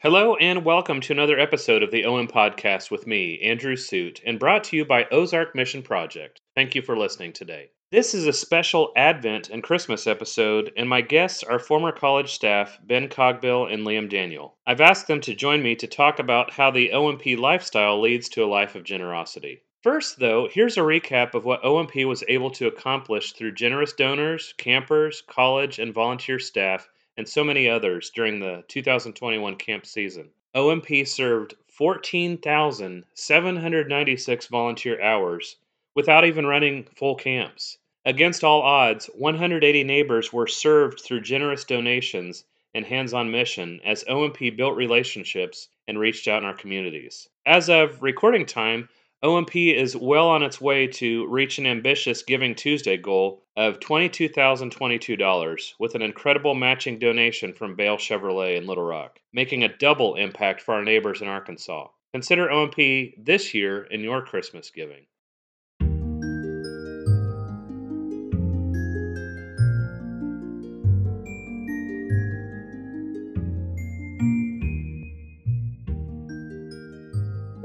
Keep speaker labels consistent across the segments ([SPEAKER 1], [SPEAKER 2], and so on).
[SPEAKER 1] Hello and welcome to another episode of the OM Podcast with me, Andrew Suit, and brought to you by Ozark Mission Project. Thank you for listening today. This is a special Advent and Christmas episode, and my guests are former college staff Ben Cogbill and Liam Daniel. I've asked them to join me to talk about how the OMP lifestyle leads to a life of generosity. First, though, here's a recap of what OMP was able to accomplish through generous donors, campers, college, and volunteer staff and so many others during the 2021 camp season. OMP served 14,796 volunteer hours without even running full camps. Against all odds, 180 neighbors were served through generous donations and hands on mission as OMP built relationships and reached out in our communities. As of recording time, OMP is well on its way to reach an ambitious Giving Tuesday goal of $22,022 with an incredible matching donation from Bale Chevrolet in Little Rock, making a double impact for our neighbors in Arkansas. Consider OMP this year in your Christmas giving.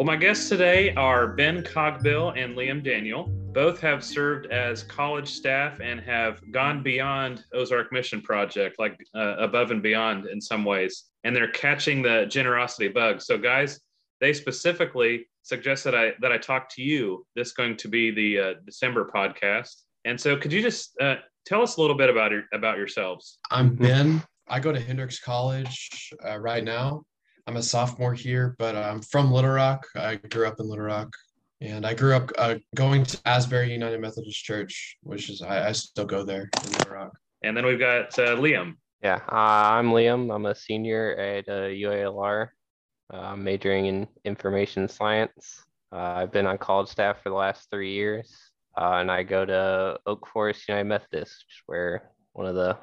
[SPEAKER 1] Well, my guests today are Ben Cogbill and Liam Daniel. Both have served as college staff and have gone beyond Ozark Mission Project, like uh, above and beyond in some ways. And they're catching the generosity bug. So, guys, they specifically suggest that I that I talk to you. This is going to be the uh, December podcast. And so, could you just uh, tell us a little bit about your, about yourselves?
[SPEAKER 2] I'm Ben. I go to Hendrix College uh, right now. I'm a sophomore here, but I'm from Little Rock. I grew up in Little Rock, and I grew up uh, going to Asbury United Methodist Church, which is I, I, still go there in Little Rock.
[SPEAKER 1] And then we've got uh, Liam.
[SPEAKER 3] Yeah, uh, I'm Liam. I'm a senior at UALR, uh, uh, majoring in information science. Uh, I've been on college staff for the last three years, and I go to Oak Forest United Methodist, where one of the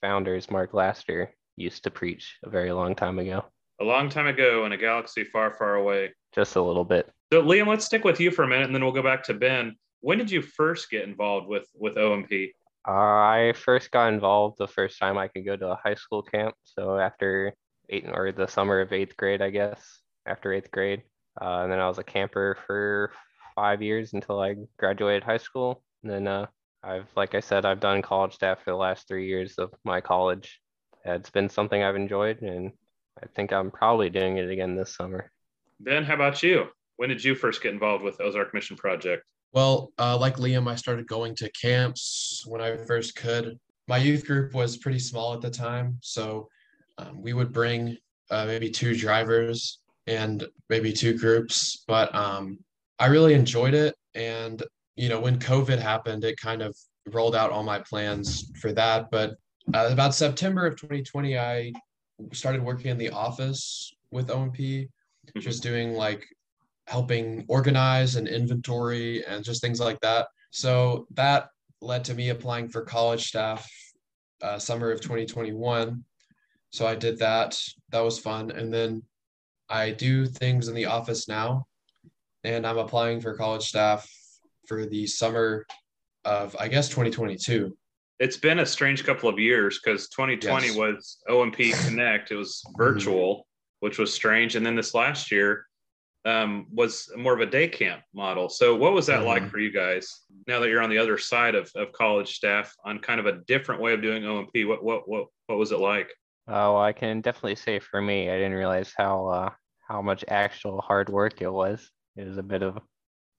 [SPEAKER 3] founders, Mark Laster, used to preach a very long time ago
[SPEAKER 1] a long time ago in a galaxy far, far away.
[SPEAKER 3] Just a little bit.
[SPEAKER 1] So, Liam, let's stick with you for a minute, and then we'll go back to Ben. When did you first get involved with with OMP?
[SPEAKER 3] Uh, I first got involved the first time I could go to a high school camp. So after eight or the summer of eighth grade, I guess. After eighth grade, uh, and then I was a camper for five years until I graduated high school. And then uh, I've, like I said, I've done college staff for the last three years of my college. It's been something I've enjoyed, and I think I'm probably doing it again this summer.
[SPEAKER 1] Ben, how about you? When did you first get involved with Ozark Mission Project?
[SPEAKER 2] Well, uh, like Liam, I started going to camps when I first could. My youth group was pretty small at the time, so um, we would bring uh, maybe two drivers and maybe two groups. But um, I really enjoyed it, and you know, when COVID happened, it kind of rolled out all my plans for that. But uh, about September of 2020, I started working in the office with OMP, mm-hmm. just doing like helping organize and inventory and just things like that. So that led to me applying for college staff uh, summer of 2021. So I did that. That was fun. And then I do things in the office now, and I'm applying for college staff for the summer of, I guess, 2022
[SPEAKER 1] it's been a strange couple of years because 2020 yes. was OMP Connect. It was mm-hmm. virtual, which was strange, and then this last year um, was more of a day camp model. So, what was that mm-hmm. like for you guys? Now that you're on the other side of, of college staff, on kind of a different way of doing OMP, what what what what was it like?
[SPEAKER 3] Oh, I can definitely say for me, I didn't realize how uh, how much actual hard work it was. It was a bit of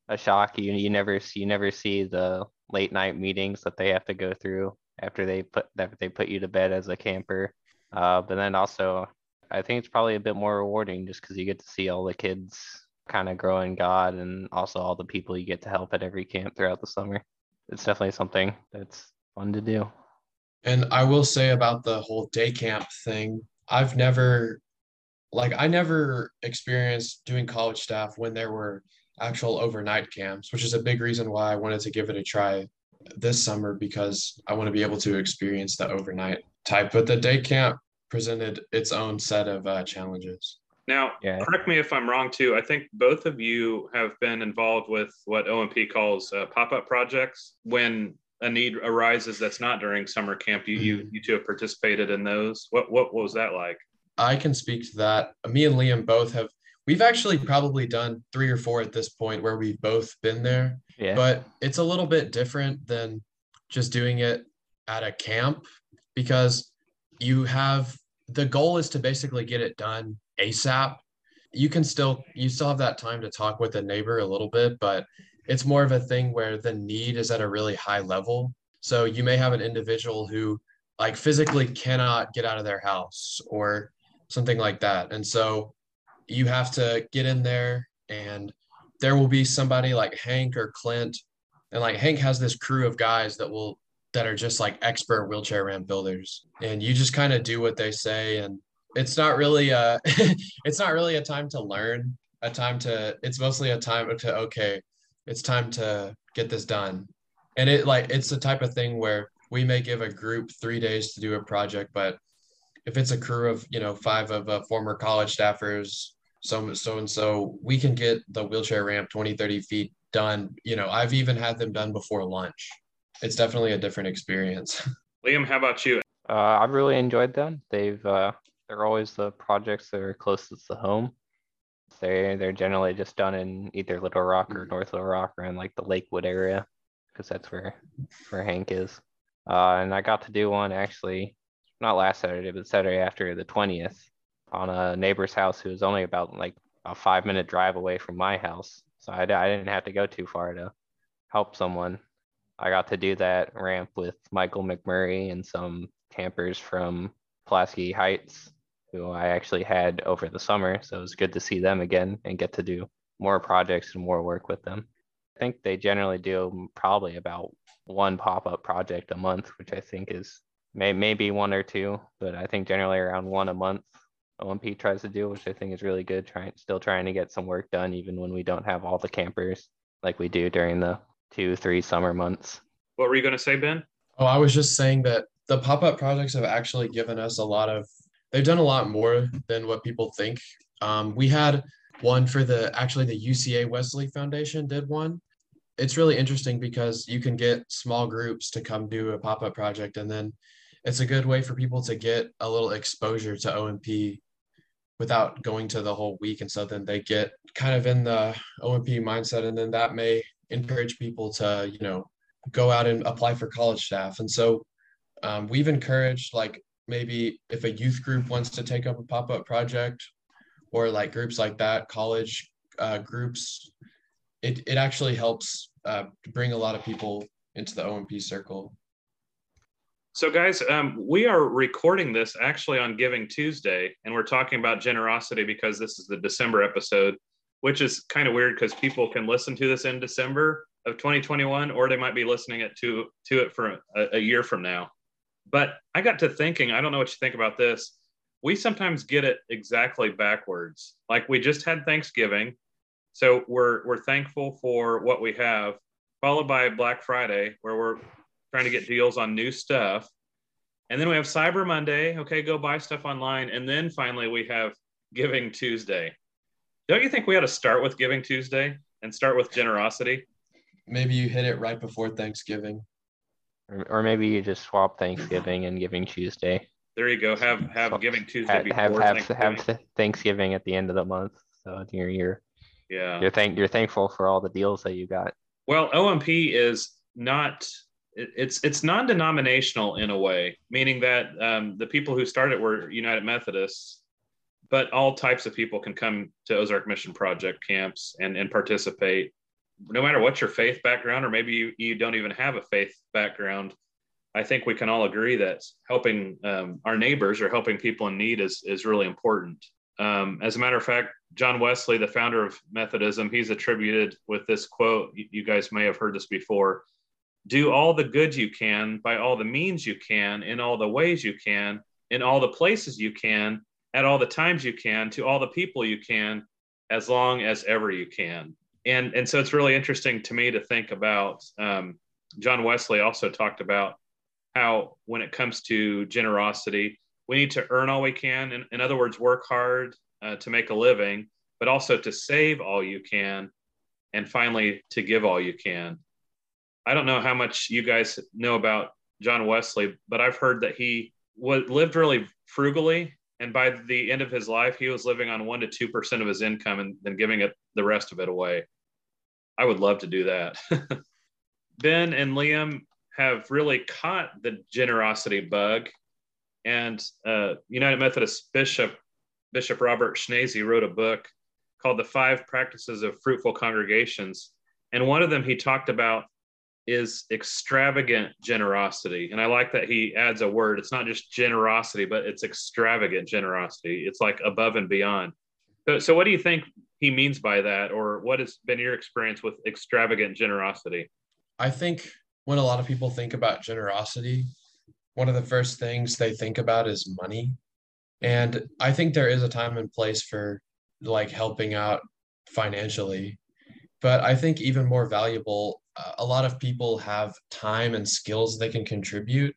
[SPEAKER 3] a shock. You you never see you never see the late night meetings that they have to go through after they put that they put you to bed as a camper. Uh, but then also, I think it's probably a bit more rewarding just because you get to see all the kids kind of grow in God and also all the people you get to help at every camp throughout the summer. It's definitely something that's fun to do.
[SPEAKER 2] And I will say about the whole day camp thing, I've never, like, I never experienced doing college staff when there were actual overnight camps, which is a big reason why I wanted to give it a try this summer because I want to be able to experience the overnight type. But the day camp presented its own set of uh, challenges.
[SPEAKER 1] Now, yeah. correct me if I'm wrong too. I think both of you have been involved with what OMP calls uh, pop-up projects. When a need arises that's not during summer camp, you mm-hmm. you, you two have participated in those. What what, what was that like?
[SPEAKER 2] I can speak to that. Me and Liam both have. We've actually probably done three or four at this point where we've both been there.
[SPEAKER 3] Yeah.
[SPEAKER 2] But it's a little bit different than just doing it at a camp because you have the goal is to basically get it done ASAP. You can still you still have that time to talk with a neighbor a little bit, but it's more of a thing where the need is at a really high level. So you may have an individual who like physically cannot get out of their house or something like that. And so you have to get in there and there will be somebody like Hank or Clint. And like Hank has this crew of guys that will that are just like expert wheelchair ramp builders. And you just kind of do what they say. And it's not really a it's not really a time to learn, a time to it's mostly a time to okay, it's time to get this done. And it like it's the type of thing where we may give a group three days to do a project, but if it's a crew of you know five of uh, former college staffers so so and so we can get the wheelchair ramp 20 30 feet done. You know i've even had them done before lunch. It's definitely a different experience.
[SPEAKER 1] Liam how about you?
[SPEAKER 3] Uh, i've really enjoyed them. They've uh, they're always the projects that are closest to home. They they're generally just done in either little rock or north little rock or in like the lakewood area because that's where where hank is. Uh, and i got to do one actually not last saturday but saturday after the 20th on a neighbor's house who was only about like a five minute drive away from my house. So I, I didn't have to go too far to help someone. I got to do that ramp with Michael McMurray and some campers from Pulaski Heights, who I actually had over the summer. So it was good to see them again and get to do more projects and more work with them. I think they generally do probably about one pop up project a month, which I think is may, maybe one or two, but I think generally around one a month OMP tries to do, which I think is really good. Trying still trying to get some work done, even when we don't have all the campers like we do during the two, three summer months.
[SPEAKER 1] What were you going to say, Ben?
[SPEAKER 2] Oh, I was just saying that the pop up projects have actually given us a lot of. They've done a lot more than what people think. Um, we had one for the actually the UCA Wesley Foundation did one. It's really interesting because you can get small groups to come do a pop up project, and then it's a good way for people to get a little exposure to OMP without going to the whole week and so then they get kind of in the OMP mindset and then that may encourage people to you know go out and apply for college staff. And so um, we've encouraged like maybe if a youth group wants to take up a pop-up project or like groups like that college uh, groups it, it actually helps uh, bring a lot of people into the OMP circle
[SPEAKER 1] so, guys, um, we are recording this actually on Giving Tuesday, and we're talking about generosity because this is the December episode, which is kind of weird because people can listen to this in December of 2021, or they might be listening it to to it for a, a year from now. But I got to thinking, I don't know what you think about this. We sometimes get it exactly backwards. Like we just had Thanksgiving, so we're we're thankful for what we have, followed by Black Friday, where we're trying to get deals on new stuff. And then we have Cyber Monday. Okay, go buy stuff online. And then finally, we have Giving Tuesday. Don't you think we ought to start with Giving Tuesday and start with generosity?
[SPEAKER 2] Maybe you hit it right before Thanksgiving.
[SPEAKER 3] Or, or maybe you just swap Thanksgiving and Giving Tuesday.
[SPEAKER 1] There you go. Have have Giving Tuesday before
[SPEAKER 3] have have,
[SPEAKER 1] Thanksgiving.
[SPEAKER 3] have Thanksgiving at the end of the month. So you're you're
[SPEAKER 1] yeah.
[SPEAKER 3] you're thank you're thankful for all the deals that you got.
[SPEAKER 1] Well, OMP is not it's it's non-denominational in a way, meaning that um, the people who started were United Methodists, but all types of people can come to Ozark Mission Project camps and and participate, no matter what your faith background, or maybe you, you don't even have a faith background. I think we can all agree that helping um, our neighbors or helping people in need is is really important. Um, as a matter of fact, John Wesley, the founder of Methodism, he's attributed with this quote. You, you guys may have heard this before do all the good you can by all the means you can, in all the ways you can, in all the places you can, at all the times you can, to all the people you can, as long as ever you can. And, and so it's really interesting to me to think about. Um, John Wesley also talked about how, when it comes to generosity, we need to earn all we can. In, in other words, work hard uh, to make a living, but also to save all you can, and finally, to give all you can. I don't know how much you guys know about John Wesley, but I've heard that he lived really frugally and by the end of his life, he was living on one to two percent of his income and then giving it the rest of it away. I would love to do that. ben and Liam have really caught the generosity bug, and uh, United Methodist Bishop Bishop Robert Schnase wrote a book called "The Five Practices of Fruitful Congregations," and one of them he talked about is extravagant generosity. And I like that he adds a word. It's not just generosity, but it's extravagant generosity. It's like above and beyond. So, so what do you think he means by that? Or what has been your experience with extravagant generosity?
[SPEAKER 2] I think when a lot of people think about generosity, one of the first things they think about is money. And I think there is a time and place for like helping out financially. But I think even more valuable a lot of people have time and skills they can contribute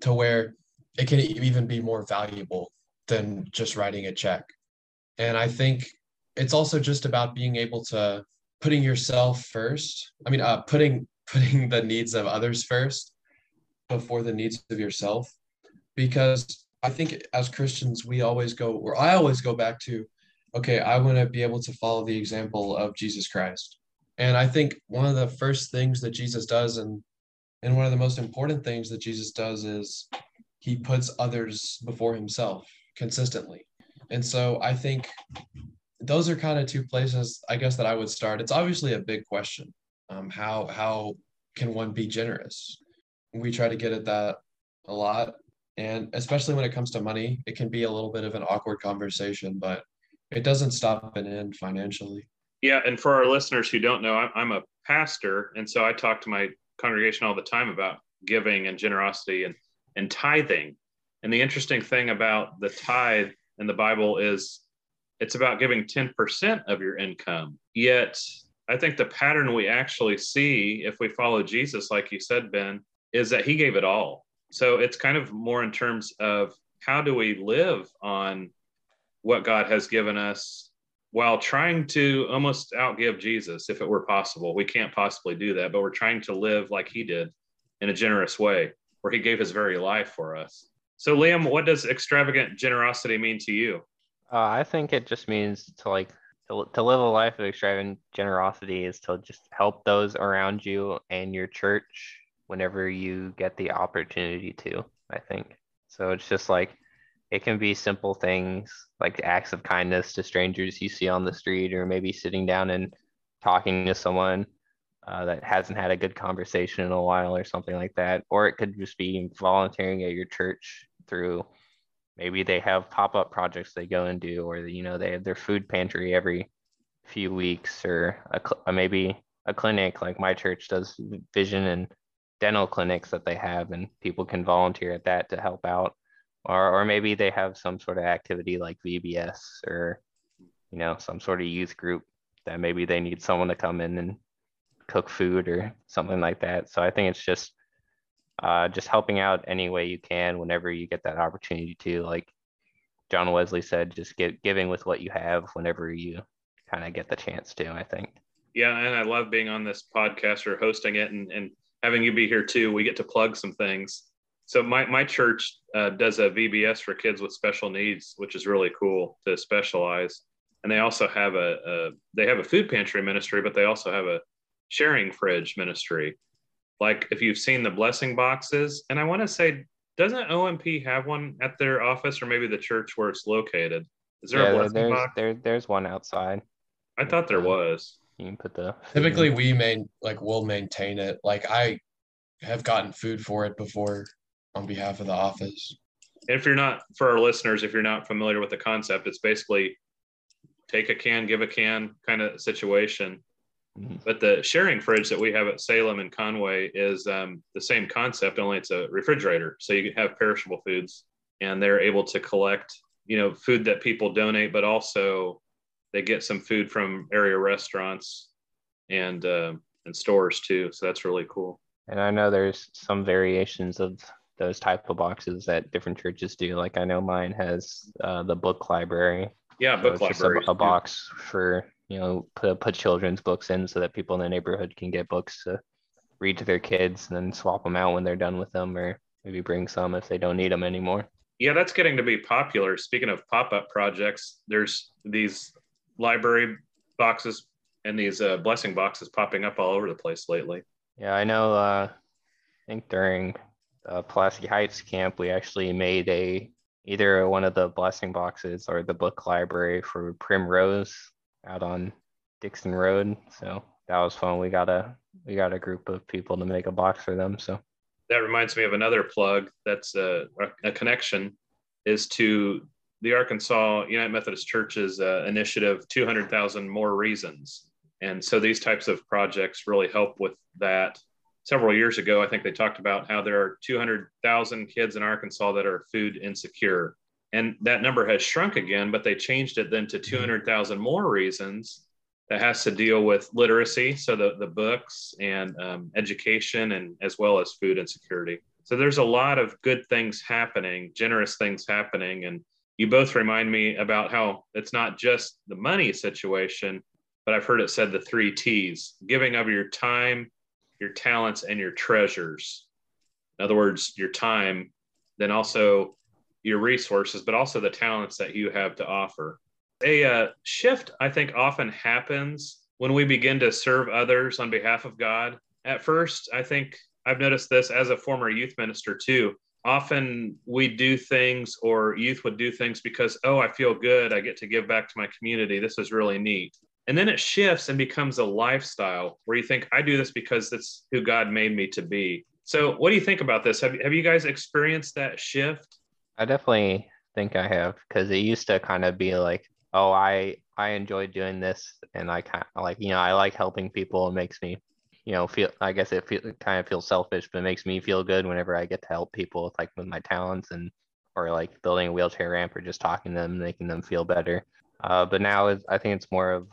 [SPEAKER 2] to where it can even be more valuable than just writing a check. And I think it's also just about being able to putting yourself first. I mean, uh, putting putting the needs of others first before the needs of yourself, because I think as Christians we always go, or I always go back to, okay, I want to be able to follow the example of Jesus Christ. And I think one of the first things that Jesus does, and and one of the most important things that Jesus does is he puts others before himself consistently. And so I think those are kind of two places I guess that I would start. It's obviously a big question. Um, how how can one be generous? We try to get at that a lot, and especially when it comes to money, it can be a little bit of an awkward conversation, but it doesn't stop and end financially.
[SPEAKER 1] Yeah, and for our listeners who don't know, I'm a pastor, and so I talk to my congregation all the time about giving and generosity and and tithing. And the interesting thing about the tithe in the Bible is it's about giving 10% of your income. Yet, I think the pattern we actually see if we follow Jesus, like you said, Ben, is that he gave it all. So it's kind of more in terms of how do we live on what God has given us while trying to almost outgive Jesus if it were possible. We can't possibly do that, but we're trying to live like he did in a generous way, where he gave his very life for us. So, Liam, what does extravagant generosity mean to you?
[SPEAKER 3] Uh, I think it just means to like to, to live a life of extravagant generosity is to just help those around you and your church whenever you get the opportunity to. I think so. It's just like it can be simple things like acts of kindness to strangers you see on the street, or maybe sitting down and talking to someone uh, that hasn't had a good conversation in a while, or something like that. Or it could just be volunteering at your church through maybe they have pop-up projects they go and do, or you know they have their food pantry every few weeks, or a, maybe a clinic like my church does vision and dental clinics that they have, and people can volunteer at that to help out or or maybe they have some sort of activity like VBS or you know some sort of youth group that maybe they need someone to come in and cook food or something like that. So I think it's just uh, just helping out any way you can whenever you get that opportunity to. Like John Wesley said, just get giving with what you have whenever you kind of get the chance to. I think.
[SPEAKER 1] Yeah, and I love being on this podcast or hosting it, and and having you be here too. We get to plug some things so my, my church uh, does a VBS for kids with special needs, which is really cool to specialize. And they also have a, a they have a food pantry ministry, but they also have a sharing fridge ministry. Like if you've seen the blessing boxes, and I want to say, doesn't OMP have one at their office or maybe the church where it's located? Is there
[SPEAKER 3] yeah,
[SPEAKER 1] a blessing
[SPEAKER 3] there's,
[SPEAKER 1] box?
[SPEAKER 3] There, there's one outside.
[SPEAKER 1] I thought there was.
[SPEAKER 3] You can put the
[SPEAKER 2] typically we main like we'll maintain it. Like I have gotten food for it before on behalf of the office.
[SPEAKER 1] If you're not, for our listeners, if you're not familiar with the concept, it's basically take a can, give a can kind of situation. Mm-hmm. But the sharing fridge that we have at Salem and Conway is um, the same concept, only it's a refrigerator. So you have perishable foods, and they're able to collect, you know, food that people donate, but also they get some food from area restaurants and uh, and stores too. So that's really cool.
[SPEAKER 3] And I know there's some variations of those type of boxes that different churches do. Like I know mine has uh, the book library.
[SPEAKER 1] Yeah, book so library.
[SPEAKER 3] A, a, box for you know put put children's books in so that people in the neighborhood can get books to read to their kids and then swap them out when they're done with them, or maybe bring some if they don't need them anymore.
[SPEAKER 1] Yeah, that's getting to be popular. Speaking of pop up projects, there's these library boxes and these uh, blessing boxes popping up all over the place lately.
[SPEAKER 3] Yeah, I know. Uh, I think during uh, Pulaski Heights camp, we actually made a either one of the blessing boxes or the book library for Primrose out on Dixon Road. So that was fun. We got a we got a group of people to make a box for them. So
[SPEAKER 1] that reminds me of another plug. That's a, a connection is to the Arkansas United Methodist Church's uh, initiative, 200,000 more reasons. And so these types of projects really help with that. Several years ago, I think they talked about how there are 200,000 kids in Arkansas that are food insecure. And that number has shrunk again, but they changed it then to 200,000 more reasons that has to deal with literacy, so the, the books and um, education, and as well as food insecurity. So there's a lot of good things happening, generous things happening. And you both remind me about how it's not just the money situation, but I've heard it said the three T's giving of your time, your talents, and your treasures. In other words, your time, then also your resources, but also the talents that you have to offer. A uh, shift, I think, often happens when we begin to serve others on behalf of God. At first, I think I've noticed this as a former youth minister too. Often we do things, or youth would do things because, oh, I feel good. I get to give back to my community. This is really neat. And then it shifts and becomes a lifestyle where you think, I do this because that's who God made me to be. So, what do you think about this? Have, have you guys experienced that shift?
[SPEAKER 3] I definitely think I have because it used to kind of be like, oh, I I enjoy doing this, and I kind of like you know I like helping people. It makes me you know feel I guess it, feel, it kind of feels selfish, but it makes me feel good whenever I get to help people with like with my talents and or like building a wheelchair ramp or just talking to them, making them feel better. Uh, but now I think it's more of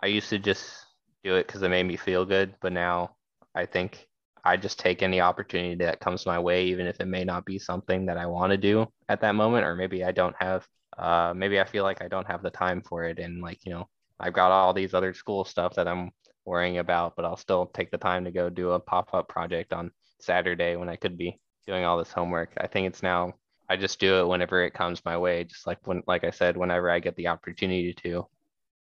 [SPEAKER 3] I used to just do it because it made me feel good, but now I think I just take any opportunity that comes my way, even if it may not be something that I want to do at that moment, or maybe I don't have uh, maybe I feel like I don't have the time for it. And like, you know, I've got all these other school stuff that I'm worrying about, but I'll still take the time to go do a pop up project on Saturday when I could be doing all this homework. I think it's now, I just do it whenever it comes my way. Just like when, like I said, whenever I get the opportunity to,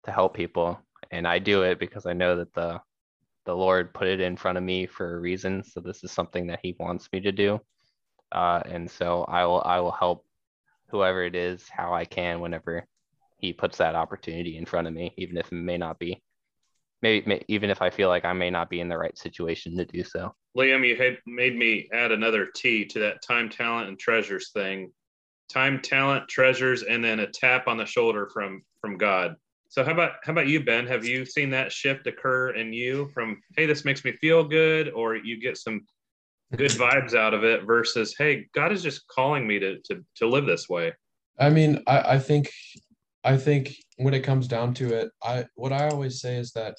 [SPEAKER 3] to help people. And I do it because I know that the, the Lord put it in front of me for a reason. So this is something that He wants me to do. Uh, and so I will, I will help whoever it is how I can whenever he puts that opportunity in front of me, even if it may not be, maybe may, even if I feel like I may not be in the right situation to do so.
[SPEAKER 1] Liam, you had made me add another T to that time, talent, and treasures thing. Time, talent, treasures, and then a tap on the shoulder from from God. So how about how about you, Ben? Have you seen that shift occur in you from hey, this makes me feel good, or you get some good vibes out of it versus hey god is just calling me to to, to live this way
[SPEAKER 2] i mean I, I think i think when it comes down to it i what i always say is that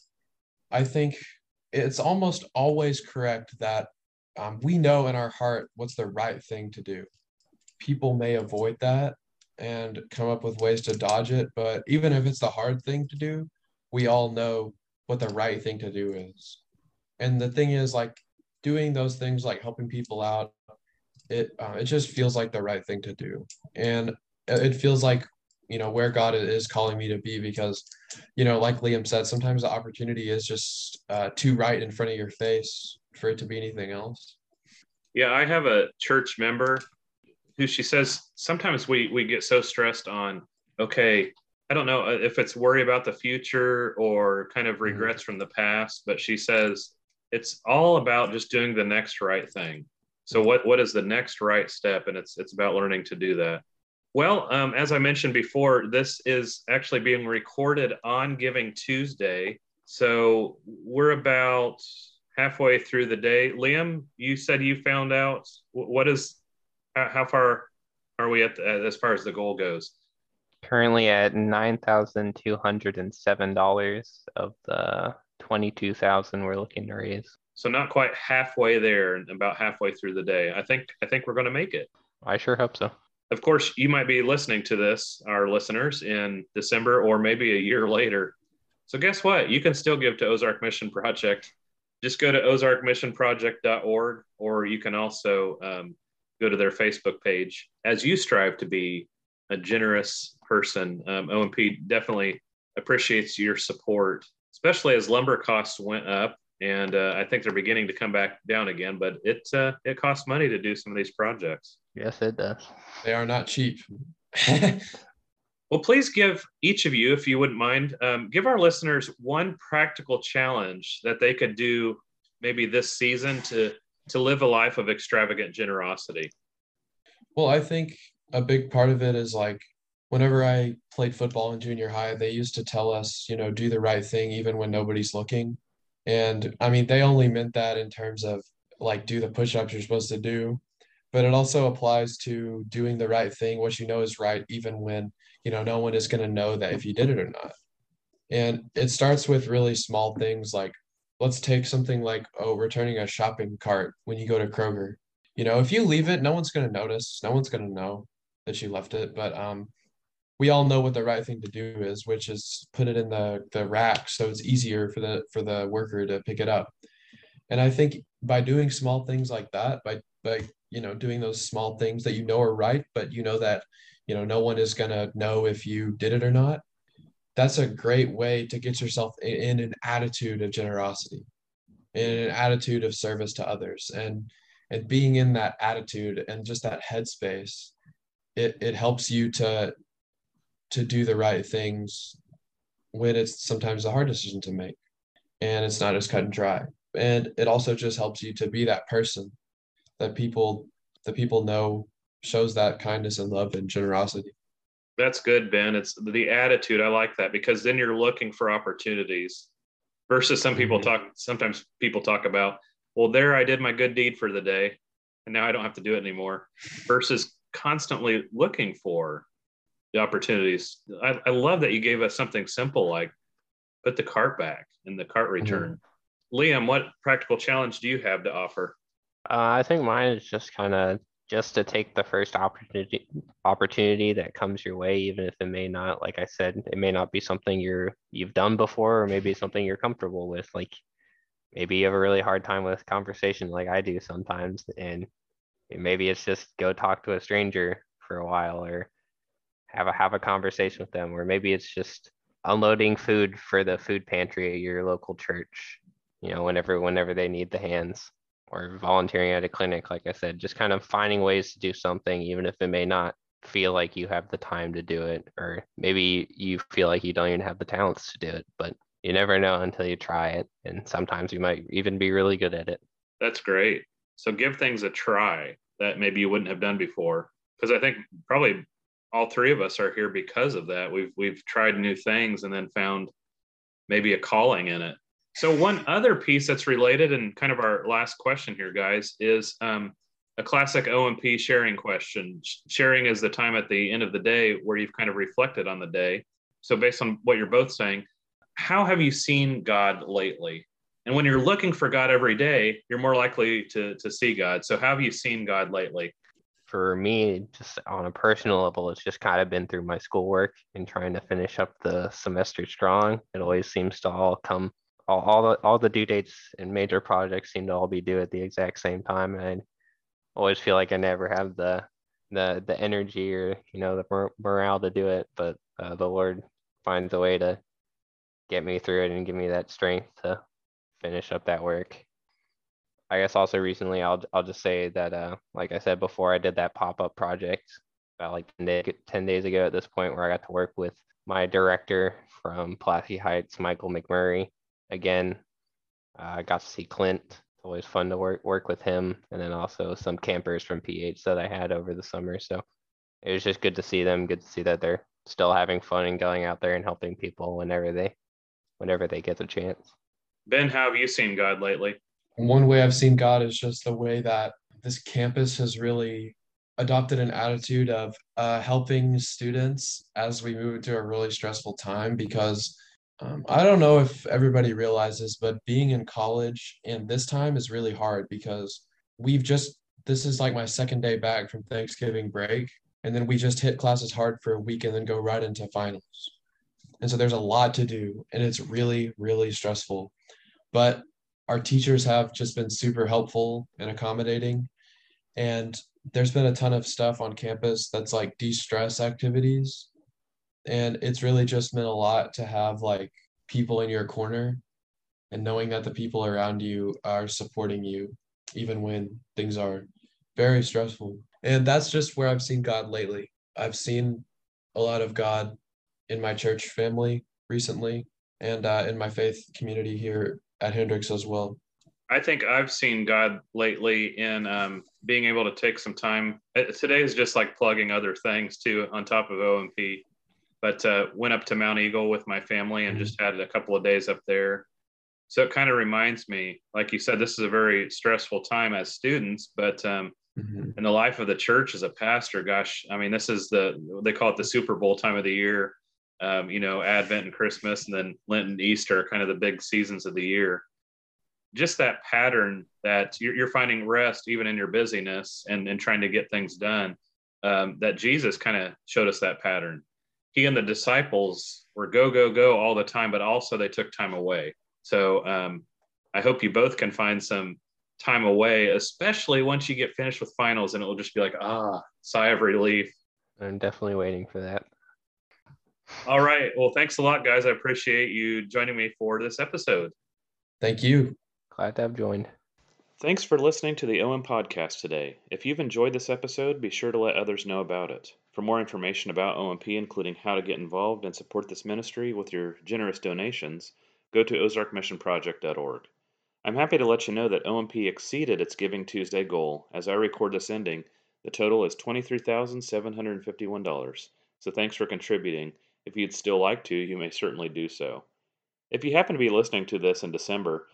[SPEAKER 2] i think it's almost always correct that um, we know in our heart what's the right thing to do people may avoid that and come up with ways to dodge it but even if it's the hard thing to do we all know what the right thing to do is. And the thing is like doing those things like helping people out it uh, it just feels like the right thing to do. And it feels like you know where god is calling me to be because you know like liam said sometimes the opportunity is just uh, too right in front of your face for it to be anything else.
[SPEAKER 1] Yeah i have a church member who she says sometimes we we get so stressed on okay i don't know uh, if it's worry about the future or kind of mm-hmm. regrets from the past but she says it's all about just doing the next right thing. So what what is the next right step? And it's it's about learning to do that. Well, um, as I mentioned before, this is actually being recorded on Giving Tuesday. So we're about halfway through the day. Liam, you said you found out what is how far are we at the, as far as the goal goes?
[SPEAKER 3] Currently at nine thousand two hundred and seven dollars of the 22,000 we're looking to raise.
[SPEAKER 1] So not quite halfway there about halfway through the day. I think I think we're going to make it.
[SPEAKER 3] I sure hope so.
[SPEAKER 1] Of course, you might be listening to this, our listeners, in December or maybe a year later. So guess what? You can still give to Ozark Mission Project. Just go to ozarkmissionproject.org, or you can also um, go to their Facebook page as you strive to be a generous person. Um, OMP definitely appreciates your support, especially as lumber costs went up. And uh, I think they're beginning to come back down again, but it uh, it costs money to do some of these projects.
[SPEAKER 3] Yes, it does.
[SPEAKER 2] They are not cheap.
[SPEAKER 1] well, please give each of you, if you wouldn't mind, um, give our listeners one practical challenge that they could do maybe this season to to live a life of extravagant generosity.
[SPEAKER 2] Well, I think a big part of it is like whenever I played football in junior high, they used to tell us, you know, do the right thing even when nobody's looking. And I mean, they only meant that in terms of like do the push ups you're supposed to do, but it also applies to doing the right thing, what you know is right, even when, you know, no one is going to know that if you did it or not. And it starts with really small things like, let's take something like, oh, returning a shopping cart when you go to Kroger. You know, if you leave it, no one's going to notice, no one's going to know that you left it. But um, we all know what the right thing to do is, which is put it in the the rack so it's easier for the for the worker to pick it up. And I think by doing small things like that, by by you know doing those small things that you know are right, but you know that you know no one is gonna know if you did it or not. That's a great way to get yourself in an attitude of generosity, in an attitude of service to others, and and being in that attitude and just that headspace, it it helps you to to do the right things when it's sometimes a hard decision to make and it's not as cut and dry. And it also just helps you to be that person that people that people know shows that kindness and love and generosity
[SPEAKER 1] that's good ben it's the attitude i like that because then you're looking for opportunities versus some people mm-hmm. talk sometimes people talk about well there i did my good deed for the day and now i don't have to do it anymore versus constantly looking for the opportunities. I, I love that you gave us something simple like put the cart back in the cart mm-hmm. return. Mm-hmm. Liam, what practical challenge do you have to offer?
[SPEAKER 3] Uh, I think mine is just kind of just to take the first opportunity opportunity that comes your way, even if it may not, like I said, it may not be something you're you've done before, or maybe something you're comfortable with. Like maybe you have a really hard time with conversation, like I do sometimes, and maybe it's just go talk to a stranger for a while, or have a have a conversation with them or maybe it's just unloading food for the food pantry at your local church you know whenever whenever they need the hands or volunteering at a clinic like i said just kind of finding ways to do something even if it may not feel like you have the time to do it or maybe you feel like you don't even have the talents to do it but you never know until you try it and sometimes you might even be really good at it
[SPEAKER 1] that's great so give things a try that maybe you wouldn't have done before because i think probably all three of us are here because of that. We've we've tried new things and then found maybe a calling in it. So one other piece that's related and kind of our last question here, guys, is um, a classic OMP sharing question. Sharing is the time at the end of the day where you've kind of reflected on the day. So based on what you're both saying, how have you seen God lately? And when you're looking for God every day, you're more likely to, to see God. So how have you seen God lately?
[SPEAKER 3] for me, just on a personal level, it's just kind of been through my schoolwork and trying to finish up the semester strong. It always seems to all come, all, all the all the due dates and major projects seem to all be due at the exact same time, and I always feel like I never have the the the energy or you know the morale to do it. But uh, the Lord finds a way to get me through it and give me that strength to finish up that work. I guess also recently, I'll I'll just say that, uh, like I said before, I did that pop up project about like 10, day, 10 days ago at this point, where I got to work with my director from Pulaski Heights, Michael McMurray. Again, I uh, got to see Clint. It's always fun to work work with him, and then also some campers from PH that I had over the summer. So it was just good to see them. Good to see that they're still having fun and going out there and helping people whenever they whenever they get the chance.
[SPEAKER 1] Ben, how have you seen God lately?
[SPEAKER 2] one way I've seen God is just the way that this campus has really adopted an attitude of uh, helping students as we move into a really stressful time because um, I don't know if everybody realizes, but being in college and this time is really hard because we've just, this is like my second day back from Thanksgiving break. And then we just hit classes hard for a week and then go right into finals. And so there's a lot to do and it's really, really stressful. But our teachers have just been super helpful and accommodating. And there's been a ton of stuff on campus that's like de-stress activities and it's really just meant a lot to have like people in your corner and knowing that the people around you are supporting you even when things are very stressful and that's just where i've seen god lately i've seen a lot of god in my church family recently and uh, in my faith community here at hendrix as well
[SPEAKER 1] I think I've seen God lately in um, being able to take some time. Uh, today is just like plugging other things too on top of OMP. But uh, went up to Mount Eagle with my family and just had a couple of days up there. So it kind of reminds me, like you said, this is a very stressful time as students, but um, mm-hmm. in the life of the church as a pastor, gosh, I mean, this is the they call it the Super Bowl time of the year. Um, you know, Advent and Christmas, and then Lent and Easter are kind of the big seasons of the year just that pattern that you're, you're, finding rest even in your busyness and, and trying to get things done um, that jesus kind of showed us that pattern he and the disciples were go go go all the time but also they took time away. So um, i hope you both can find some time away especially once you get finished with finals and it'll just be like ah sigh of relief.
[SPEAKER 3] I'm definitely waiting for that.
[SPEAKER 1] All right. Well thanks a lot guys. I appreciate you joining me for this episode.
[SPEAKER 2] Thank you.
[SPEAKER 3] Glad to have joined.
[SPEAKER 1] Thanks for listening to the OM podcast today. If you've enjoyed this episode, be sure to let others know about it. For more information about OMP, including how to get involved and support this ministry with your generous donations, go to ozarkmissionproject.org. I'm happy to let you know that OMP exceeded its Giving Tuesday goal. As I record this ending, the total is $23,751. So thanks for contributing. If you'd still like to, you may certainly do so. If you happen to be listening to this in December,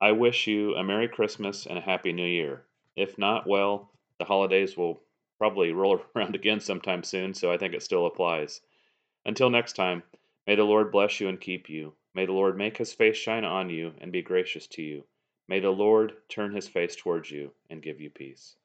[SPEAKER 1] I wish you a Merry Christmas and a Happy New Year. If not, well, the holidays will probably roll around again sometime soon, so I think it still applies. Until next time, may the Lord bless you and keep you. May the Lord make his face shine on you and be gracious to you. May the Lord turn his face towards you and give you peace.